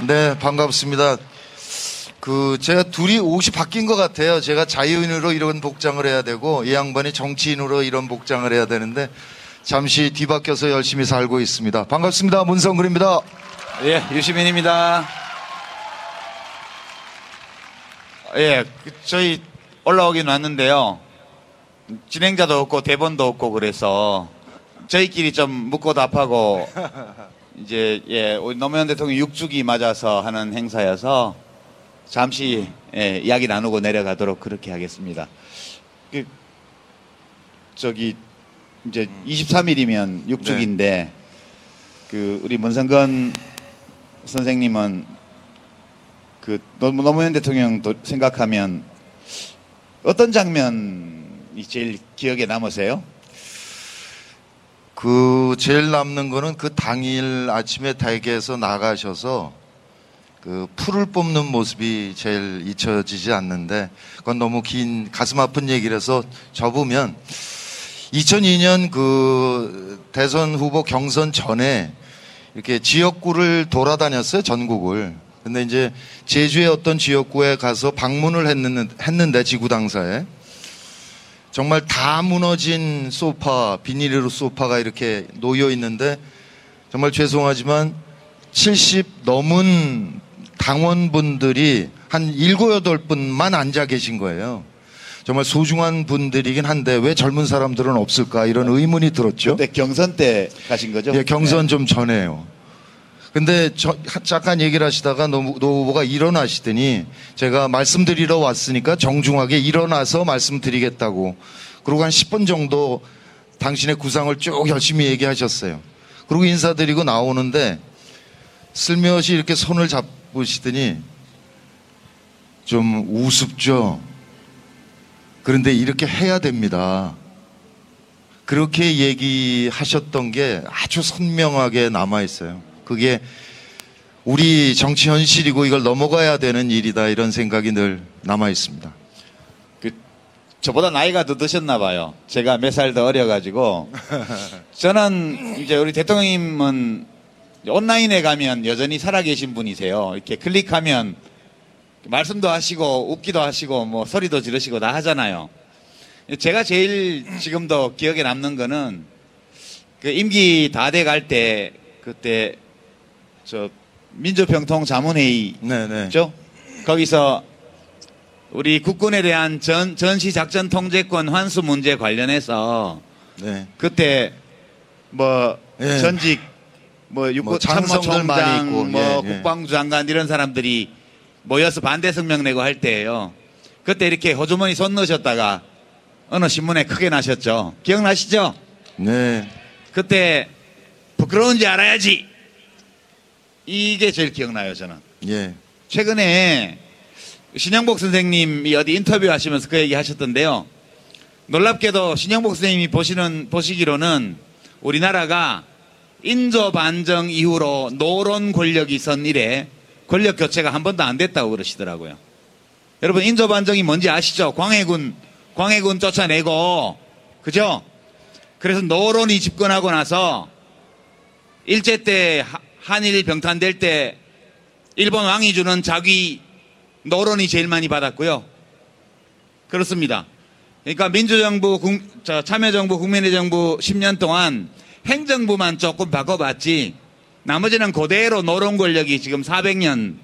네, 반갑습니다. 그 제가 둘이 옷이 바뀐 것 같아요. 제가 자유인으로 이런 복장을 해야 되고 이 양반이 정치인으로 이런 복장을 해야 되는데 잠시 뒤바뀌어서 열심히 살고 있습니다. 반갑습니다. 문성근입니다. 예, 유시민입니다. 예, 그 저희 올라오긴 왔는데요. 진행자도 없고 대본도 없고 그래서 저희끼리 좀 묻고 답하고 이제 예, 노무현 대통령 6주기 맞아서 하는 행사여서 잠시 예, 이야기 나누고 내려가도록 그렇게 하겠습니다. 그 저기 이제 23일이면 6주기인데 그 우리 문성건 선생님은 그 노- 노무현 대통령 도- 생각하면 어떤 장면이 제일 기억에 남으세요? 그 제일 남는 거는 그 당일 아침에 댁에서 나가셔서 그 풀을 뽑는 모습이 제일 잊혀지지 않는데 그건 너무 긴 가슴 아픈 얘기라서 접으면 2002년 그 대선 후보 경선 전에 이렇게 지역구를 돌아다녔어요 전국을. 근데 이제 제주의 어떤 지역구에 가서 방문을 했는데, 했는데 지구 당사에 정말 다 무너진 소파, 비닐로 소파가 이렇게 놓여 있는데 정말 죄송하지만 70 넘은 당원분들이 한 7, 8분만 앉아 계신 거예요. 정말 소중한 분들이긴 한데 왜 젊은 사람들은 없을까 이런 의문이 들었죠. 그때 경선 때 가신 거죠? 예, 경선 좀 전에요. 근데 저, 잠깐 얘기를 하시다가 노, 노 후보가 일어나시더니 제가 말씀드리러 왔으니까 정중하게 일어나서 말씀드리겠다고. 그리고 한 10분 정도 당신의 구상을 쭉 열심히 얘기하셨어요. 그리고 인사드리고 나오는데 슬며시 이렇게 손을 잡으시더니 좀 우습죠. 그런데 이렇게 해야 됩니다. 그렇게 얘기하셨던 게 아주 선명하게 남아 있어요. 그게 우리 정치 현실이고 이걸 넘어가야 되는 일이다 이런 생각이 늘 남아 있습니다. 그 저보다 나이가 더 드셨나 봐요. 제가 몇 살 더 어려가지고 저는 이제 우리 대통령님은 온라인에 가면 여전히 살아계신 분이세요. 이렇게 클릭하면 말씀도 하시고 웃기도 하시고 뭐 소리도 지르시고 다 하잖아요. 제가 제일 지금도 기억에 남는 거는 그 임기 다 돼 갈 때 그때 저 민주평통 자문회의 네네. 있죠? 거기서 우리 국군에 대한 전, 전시 작전 통제권 환수 문제 관련해서 네. 그때 뭐 예. 전직 뭐 육군 뭐 참모총장 있고, 뭐 예, 예. 국방부 장관 이런 사람들이 모여서 반대 성명 내고 할 때예요. 그때 이렇게 호주머니 손 넣으셨다가 어느 신문에 크게 나셨죠. 기억나시죠? 네. 그때 부끄러운지 알아야지. 이게 제일 기억나요, 저는. 예. 최근에 신영복 선생님이 어디 인터뷰 하시면서 그 얘기 하셨던데요. 놀랍게도 신영복 선생님이 보시는, 보시기로는 우리나라가 인조 반정 이후로 노론 권력이 선 이래 권력 교체가 한 번도 안 됐다고 그러시더라고요. 여러분 인조 반정이 뭔지 아시죠? 광해군 광해군 쫓아내고 그죠? 그래서 노론이 집권하고 나서 일제 때 하- 한일 병탄될 때 일본 왕이 주는 자기 노론이 제일 많이 받았고요. 그렇습니다. 그러니까 민주정부, 참여정부, 국민의 정부 10년 동안 행정부만 조금 바꿔봤지 나머지는 그대로 노론 권력이 지금 400년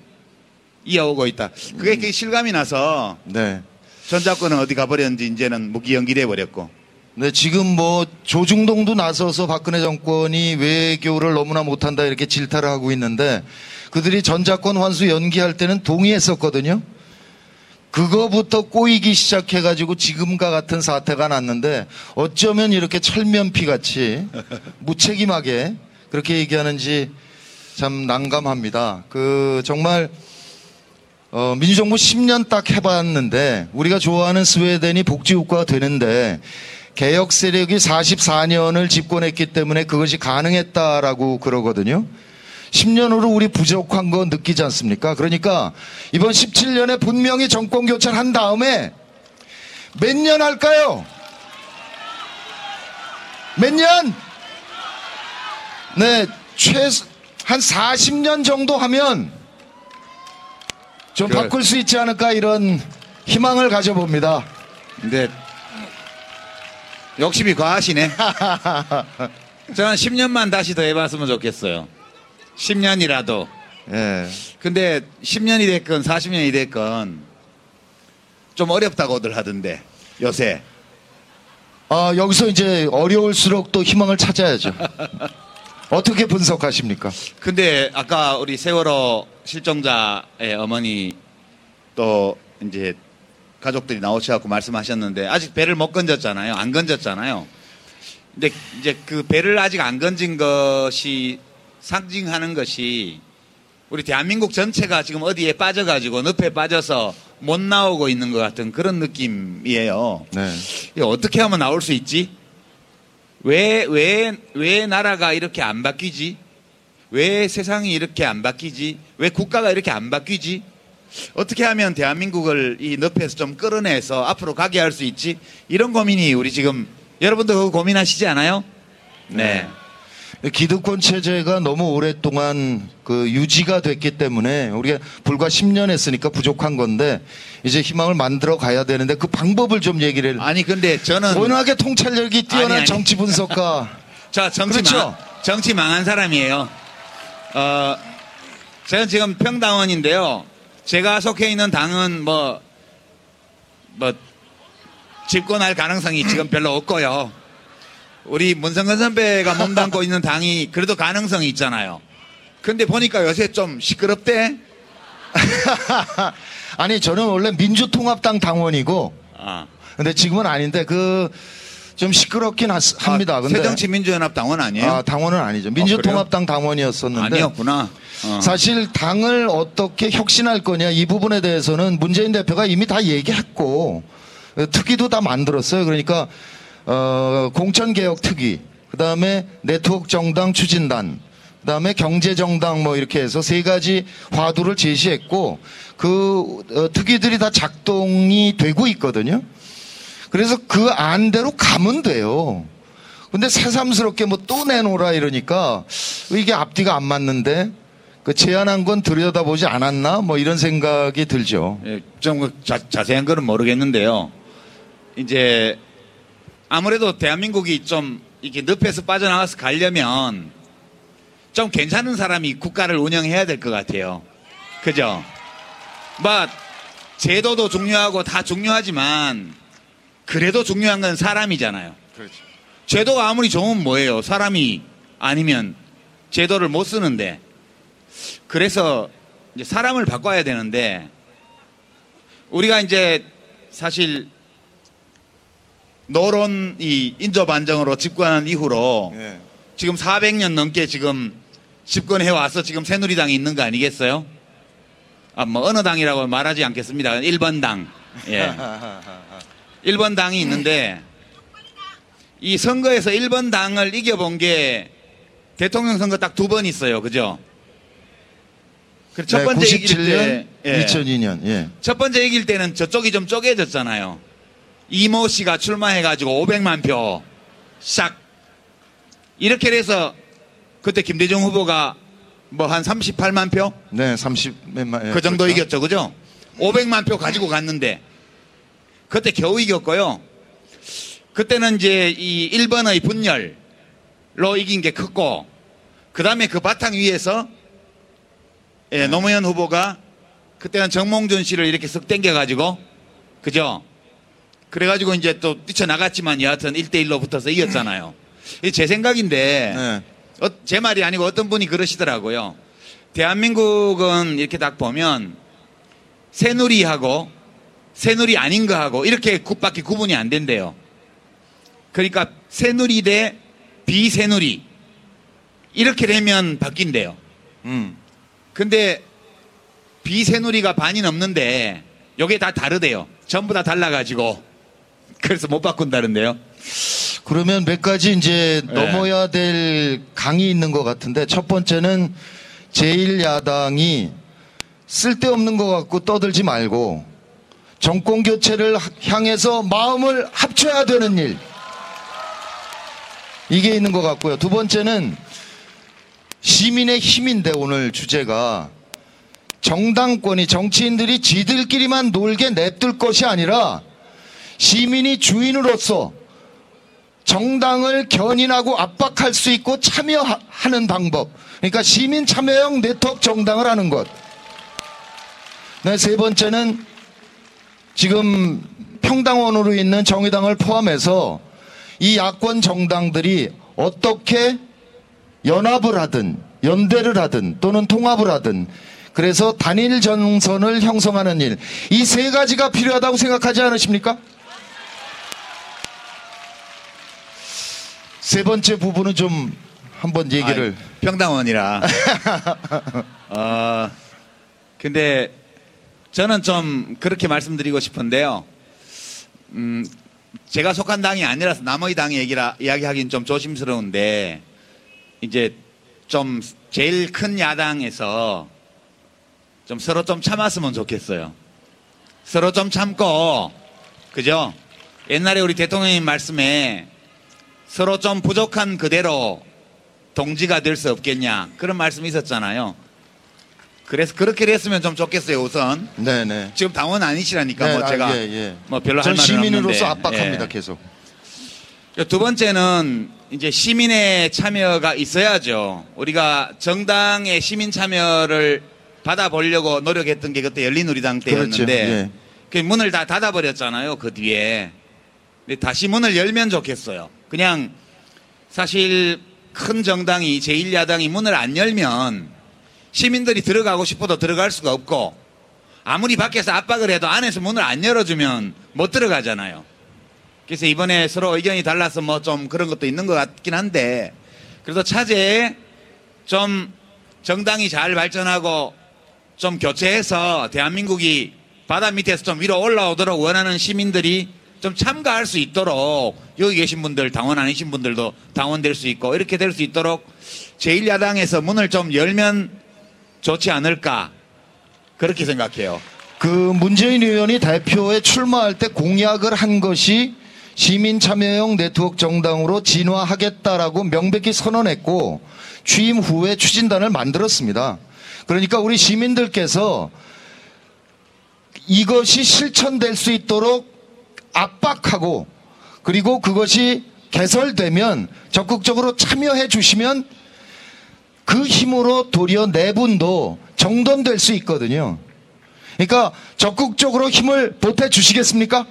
이어오고 있다. 그게 되게 실감이 나서 네. 전작권은 어디 가버렸는지 이제는 무기 연기돼 버렸고. 네, 지금 뭐 조중동도 나서서 박근혜 정권이 외교를 너무나 못한다 이렇게 질타를 하고 있는데 그들이 전자권 환수 연기할 때는 동의했었거든요. 그거부터 꼬이기 시작해가지고 지금과 같은 사태가 났는데 어쩌면 이렇게 철면피 같이 무책임하게 그렇게 얘기하는지 참 난감합니다. 그 정말 어, 민주정부 10년 딱 해봤는데 우리가 좋아하는 스웨덴이 복지국가가 되는데 개혁 세력이 44년을 집권했기 때문에 그것이 가능했다라고 그러거든요. 10년 후로 우리 부족한 거 느끼지 않습니까? 그러니까 이번 17년에 분명히 정권 교체를 한 다음에 몇 년 할까요? 몇 년? 네, 최소 한 40년 정도 하면 좀 그래. 바꿀 수 있지 않을까 이런 희망을 가져봅니다. 근데 욕심이 과하시네. 저는 10년만 다시 더 해봤으면 좋겠어요. 10년이라도. 예. 근데 10년이 됐건 40년이 됐건 좀 어렵다고들 하던데 요새. 아, 여기서 이제 어려울수록 또 희망을 찾아야죠. 어떻게 분석하십니까? 근데 아까 우리 세월호 실종자의 어머니 또 이제 가족들이 나오셔갖고 말씀하셨는데 아직 배를 못 건졌잖아요. 안 건졌잖아요. 근데 이제 그 배를 아직 안 건진 것이 상징하는 것이 우리 대한민국 전체가 지금 어디에 빠져가지고 늪에 빠져서 못 나오고 있는 것 같은 그런 느낌이에요. 네. 어떻게 하면 나올 수 있지? 왜, 왜, 왜 나라가 이렇게 안 바뀌지? 왜 세상이 이렇게 안 바뀌지? 왜 국가가 이렇게 안 바뀌지? 어떻게 하면 대한민국을 이 늪에서 좀 끌어내서 앞으로 가게 할 수 있지? 이런 고민이 우리 지금 여러분도 그거 고민하시지 않아요? 네. 기득권 체제가 너무 오랫동안 그 유지가 됐기 때문에 우리가 불과 10년 했으니까 부족한 건데 이제 희망을 만들어 가야 되는데 그 방법을 좀 얘기를 아니 근데 저는 워낙에 통찰력이 뛰어난 아니, 아니. 정치 분석가 저 정치 그렇죠. 망, 정치 망한 사람이에요. 어, 저는 지금 평당원인데요. 제가 속해 있는 당은 뭐, 뭐, 집권할 가능성이 지금 별로 없고요. 우리 문성근 선배가 몸담고 있는 당이 그래도 가능성이 있잖아요. 근데 보니까 요새 좀 시끄럽대. 아니 저는 원래 민주통합당 당원이고 아, 근데 지금은 아닌데 그 좀 시끄럽긴 하- 합니다. 아, 근데 새정치민주연합 당원 아니에요? 아, 당원은 아니죠. 민주통합당 당원이었었는데 아니었구나. 어. 사실 당을 어떻게 혁신할 거냐 이 부분에 대해서는 문재인 대표가 이미 다 얘기했고 어, 특위도 다 만들었어요. 그러니까 어, 공천 개혁 특위, 그 다음에 네트워크 정당 추진단, 그 다음에 경제 정당 뭐 이렇게 해서 세 가지 화두를 제시했고 그 어, 특위들이 다 작동이 되고 있거든요. 그래서 그 안대로 가면 돼요. 근데 새삼스럽게 뭐 또 내놓으라 이러니까 이게 앞뒤가 안 맞는데 그 제안한 건 들여다보지 않았나 뭐 이런 생각이 들죠. 예, 좀 자, 자세한 거는 모르겠는데요. 이제 아무래도 대한민국이 좀 이렇게 늪에서 빠져나가서 가려면 좀 괜찮은 사람이 국가를 운영해야 될 것 같아요. 그죠? 뭐 제도도 중요하고 다 중요하지만 그래도 중요한 건 사람이잖아요. 제도가 아무리 좋으면 뭐예요? 사람이 아니면 제도를 못 쓰는데 그래서 이제 사람을 바꿔야 되는데 우리가 이제 사실 노론이 인조 반정으로 집권한 이후로 지금 400년 넘게 지금 집권해 와서 지금 새누리당이 있는 거 아니겠어요? 아, 뭐 어느 당이라고 말하지 않겠습니다. 1번 당. 예. 1번 당이 있는데 이 선거에서 1번 당을 이겨본 게 대통령 선거 딱 두 번 있어요. 그죠? 그첫 네, 번째 97년, 이길 때, 예. 2002년. 예. 첫 번째 이길 때는 저쪽이 좀 쪼개졌잖아요. 이모 씨가 출마해가지고 500만 표, 싹. 이렇게 돼서 그때 김대중 후보가 뭐 한 38만 표? 네, 30몇만. 예, 그 정도 그렇죠. 이겼죠, 그죠? 500만 표 가지고 갔는데, 그때 겨우 이겼고요. 그때는 이제 이 1번의 분열로 이긴 게 컸고, 그 다음에 그 바탕 위에서, 예, 노무현 후보가 그때는 정몽준 씨를 이렇게 쓱 땡겨가지고, 그죠? 그래가지고 이제 또 뛰쳐나갔지만 여하튼 1대1로 붙어서 이겼잖아요. 제 생각인데, 네. 어, 제 말이 아니고 어떤 분이 그러시더라고요. 대한민국은 이렇게 딱 보면 새누리하고 새누리 아닌 거하고 이렇게 굽밖에 구분이 안 된대요. 그러니까 새누리 대 비새누리 이렇게 되면 바뀐대요. 음. 근데 비새누리가 반이 넘는데 요게 다 다르대요. 전부 다 달라가지고 그래서 못 바꾼다는데요. 그러면 몇 가지 이제 네. 넘어야 될 강이 있는 것 같은데 첫 번째는 제1야당이 쓸데없는 것 같고 떠들지 말고 정권 교체를 하- 향해서 마음을 합쳐야 되는 일. 이게 있는 것 같고요. 두 번째는 시민의 힘인데 오늘 주제가 정당권이 정치인들이 지들끼리만 놀게 냅둘 것이 아니라 시민이 주인으로서 정당을 견인하고 압박할 수 있고 참여하는 방법. 그러니까 시민 참여형 네트워크 정당을 하는 것. 네, 세 번째는 지금 평당원으로 있는 정의당을 포함해서 이 야권 정당들이 어떻게 연합을 하든 연대를 하든 또는 통합을 하든 그래서 단일 정선을 형성하는 일. 이 세 가지가 필요하다고 생각하지 않으십니까? 세 번째 부분은 좀 한번 얘기를 아이, 평당원이라. 어, 근데 저는 좀 그렇게 말씀드리고 싶은데요. 음, 제가 속한 당이 아니라서 남의 당 얘기라 이야기하기는 좀 조심스러운데 이제 좀 제일 큰 야당에서 좀 서로 좀 참았으면 좋겠어요. 서로 좀 참고 그죠? 옛날에 우리 대통령님 말씀에 서로 좀 부족한 그대로 동지가 될 수 없겠냐 그런 말씀이 있었잖아요. 그래서 그렇게 됐으면 좀 좋겠어요 우선 네네. 지금 당원 아니시라니까 네, 뭐 아, 제가 예, 예. 뭐 별로 할전 말은 시민으로서 없는데. 압박합니다 예. 계속. 두 번째는 이제 시민의 참여가 있어야죠. 우리가 정당의 시민 참여를 받아보려고 노력했던 게 그때 열린우리당 때였는데 그렇죠. 예. 그 문을 다 닫아버렸잖아요. 그 뒤에. 근데 다시 문을 열면 좋겠어요. 그냥 사실 큰 정당이 제1야당이 문을 안 열면 시민들이 들어가고 싶어도 들어갈 수가 없고 아무리 밖에서 압박을 해도 안에서 문을 안 열어주면 못 들어가잖아요. 그래서 이번에 서로 의견이 달라서 뭐 좀 그런 것도 있는 것 같긴 한데 그래도 차제에 좀 정당이 잘 발전하고 좀 교체해서 대한민국이 바다 밑에서 좀 위로 올라오도록 원하는 시민들이 좀 참가할 수 있도록 여기 계신 분들 당원 아니신 분들도 당원 될 수 있고 이렇게 될 수 있도록 제1야당에서 문을 좀 열면 좋지 않을까 그렇게 생각해요. 그 문재인 의원이 대표에 출마할 때 공약을 한 것이 시민 참여형 네트워크 정당으로 진화하겠다라고 명백히 선언했고 취임 후에 추진단을 만들었습니다. 그러니까 우리 시민들께서 이것이 실천될 수 있도록 압박하고 그리고 그것이 개설되면 적극적으로 참여해 주시면 그 힘으로 도리어 내분도 정돈될 수 있거든요. 그러니까 적극적으로 힘을 보태 주시겠습니까?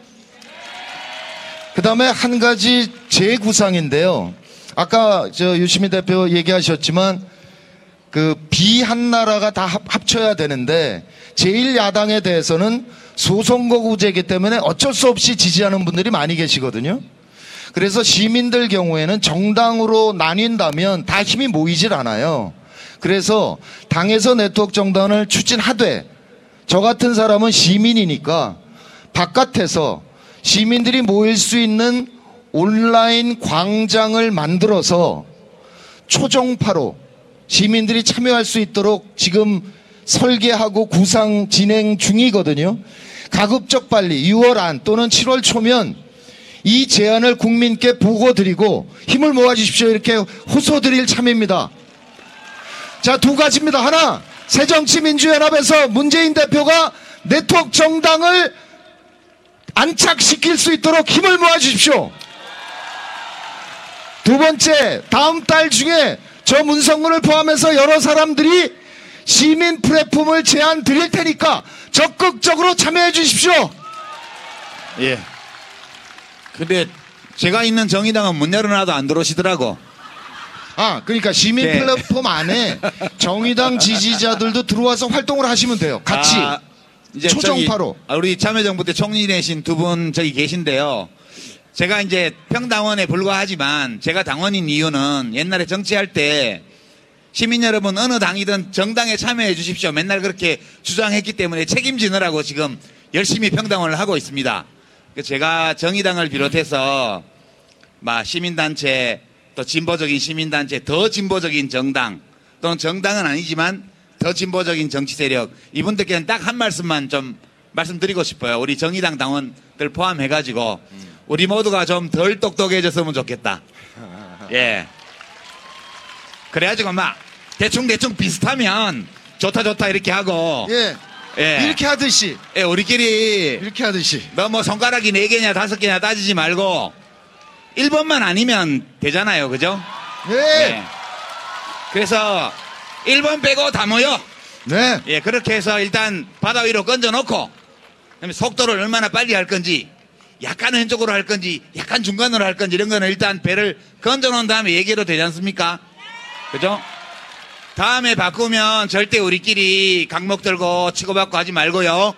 그 다음에 한 가지 재구상인데요. 아까 저 유시민 대표 얘기하셨지만 그 비한 나라가 다 합, 합쳐야 되는데 제1야당에 대해서는 소선거구제이기 때문에 어쩔 수 없이 지지하는 분들이 많이 계시거든요. 그래서 시민들 경우에는 정당으로 나뉜다면 다 힘이 모이질 않아요. 그래서 당에서 네트워크 정당을 추진하되 저 같은 사람은 시민이니까 바깥에서 시민들이 모일 수 있는 온라인 광장을 만들어서 초정파로 시민들이 참여할 수 있도록 지금 설계하고 구상 진행 중이거든요. 가급적 빨리 6월 안 또는 7월 초면 이 제안을 국민께 보고 드리고 힘을 모아 주십시오. 이렇게 호소드릴 참입니다. 자, 두 가지입니다. 하나, 새정치민주연합에서 문재인 대표가 네트워크 정당을 안착시킬 수 있도록 힘을 모아 주십시오. 두 번째, 다음 달 중에 저 문성군을 포함해서 여러 사람들이 시민 플랫폼을 제안 드릴 테니까 적극적으로 참여해 주십시오. 예. 근데 제가 있는 정의당은 문 열어놔도 안 들어오시더라고. 아, 그러니까 시민 네. 플랫폼 안에 정의당 지지자들도 들어와서 활동을 하시면 돼요. 같이. 아, 이제 초정파로. 저기, 아, 우리 참여정부 때 총리 되신 두 분 저기 계신데요. 제가 이제 평당원에 불과하지만 제가 당원인 이유는 옛날에 정치할 때 시민 여러분 어느 당이든 정당에 참여해 주십시오. 맨날 그렇게 주장했기 때문에 책임지느라고 지금 열심히 평당원을 하고 있습니다. 그 제가 정의당을 비롯해서 막 시민단체 또 진보적인 시민단체 더 진보적인 정당 또는 정당은 아니지만 더 진보적인 정치 세력 이분들께는 딱 한 말씀만 좀 말씀드리고 싶어요. 우리 정의당 당원들 포함해가지고 우리 모두가 좀 덜 똑똑해졌으면 좋겠다. 예. 그래가지고 막 대충 대충 비슷하면 좋다 좋다 이렇게 하고 예. 예. 이렇게 하듯이. 예, 우리끼리 이렇게 하듯이. 너 뭐 손가락이 네 개냐 다섯 개냐 따지지 말고 1번만 아니면 되잖아요. 그죠? 네. 예. 그래서 1번 빼고 다 모여. 네. 예, 그렇게 해서 일단 바다 위로 건져 놓고 그다음에 속도를 얼마나 빨리 할 건지 약간 왼쪽으로 할 건지 약간 중간으로 할 건지 이런 거는 일단 배를 건져 놓은 다음에 얘기해도 되지 않습니까? 그죠? 다음에 바꾸면 절대 우리끼리 강목 들고 치고받고 하지 말고요.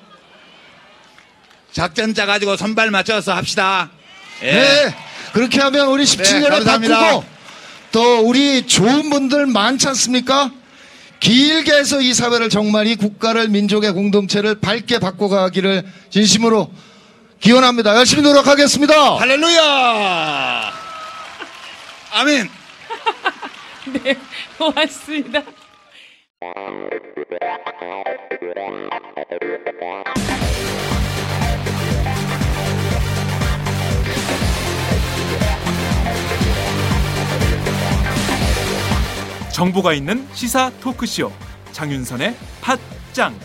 작전 짜가지고 선발 맞춰서 합시다. 예. 네. 그렇게 하면 우리 17년에 감사합니다. 바꾸고 또 우리 좋은 분들 많지 않습니까? 길게 해서 이 사회를 정말 이 국가를 민족의 공동체를 밝게 바꿔가기를 진심으로 기원합니다. 열심히 노력하겠습니다. 할렐루야! 아멘! 네, 고맙습니다. 정보가 있는 시사 토크쇼 장윤선의 팟짱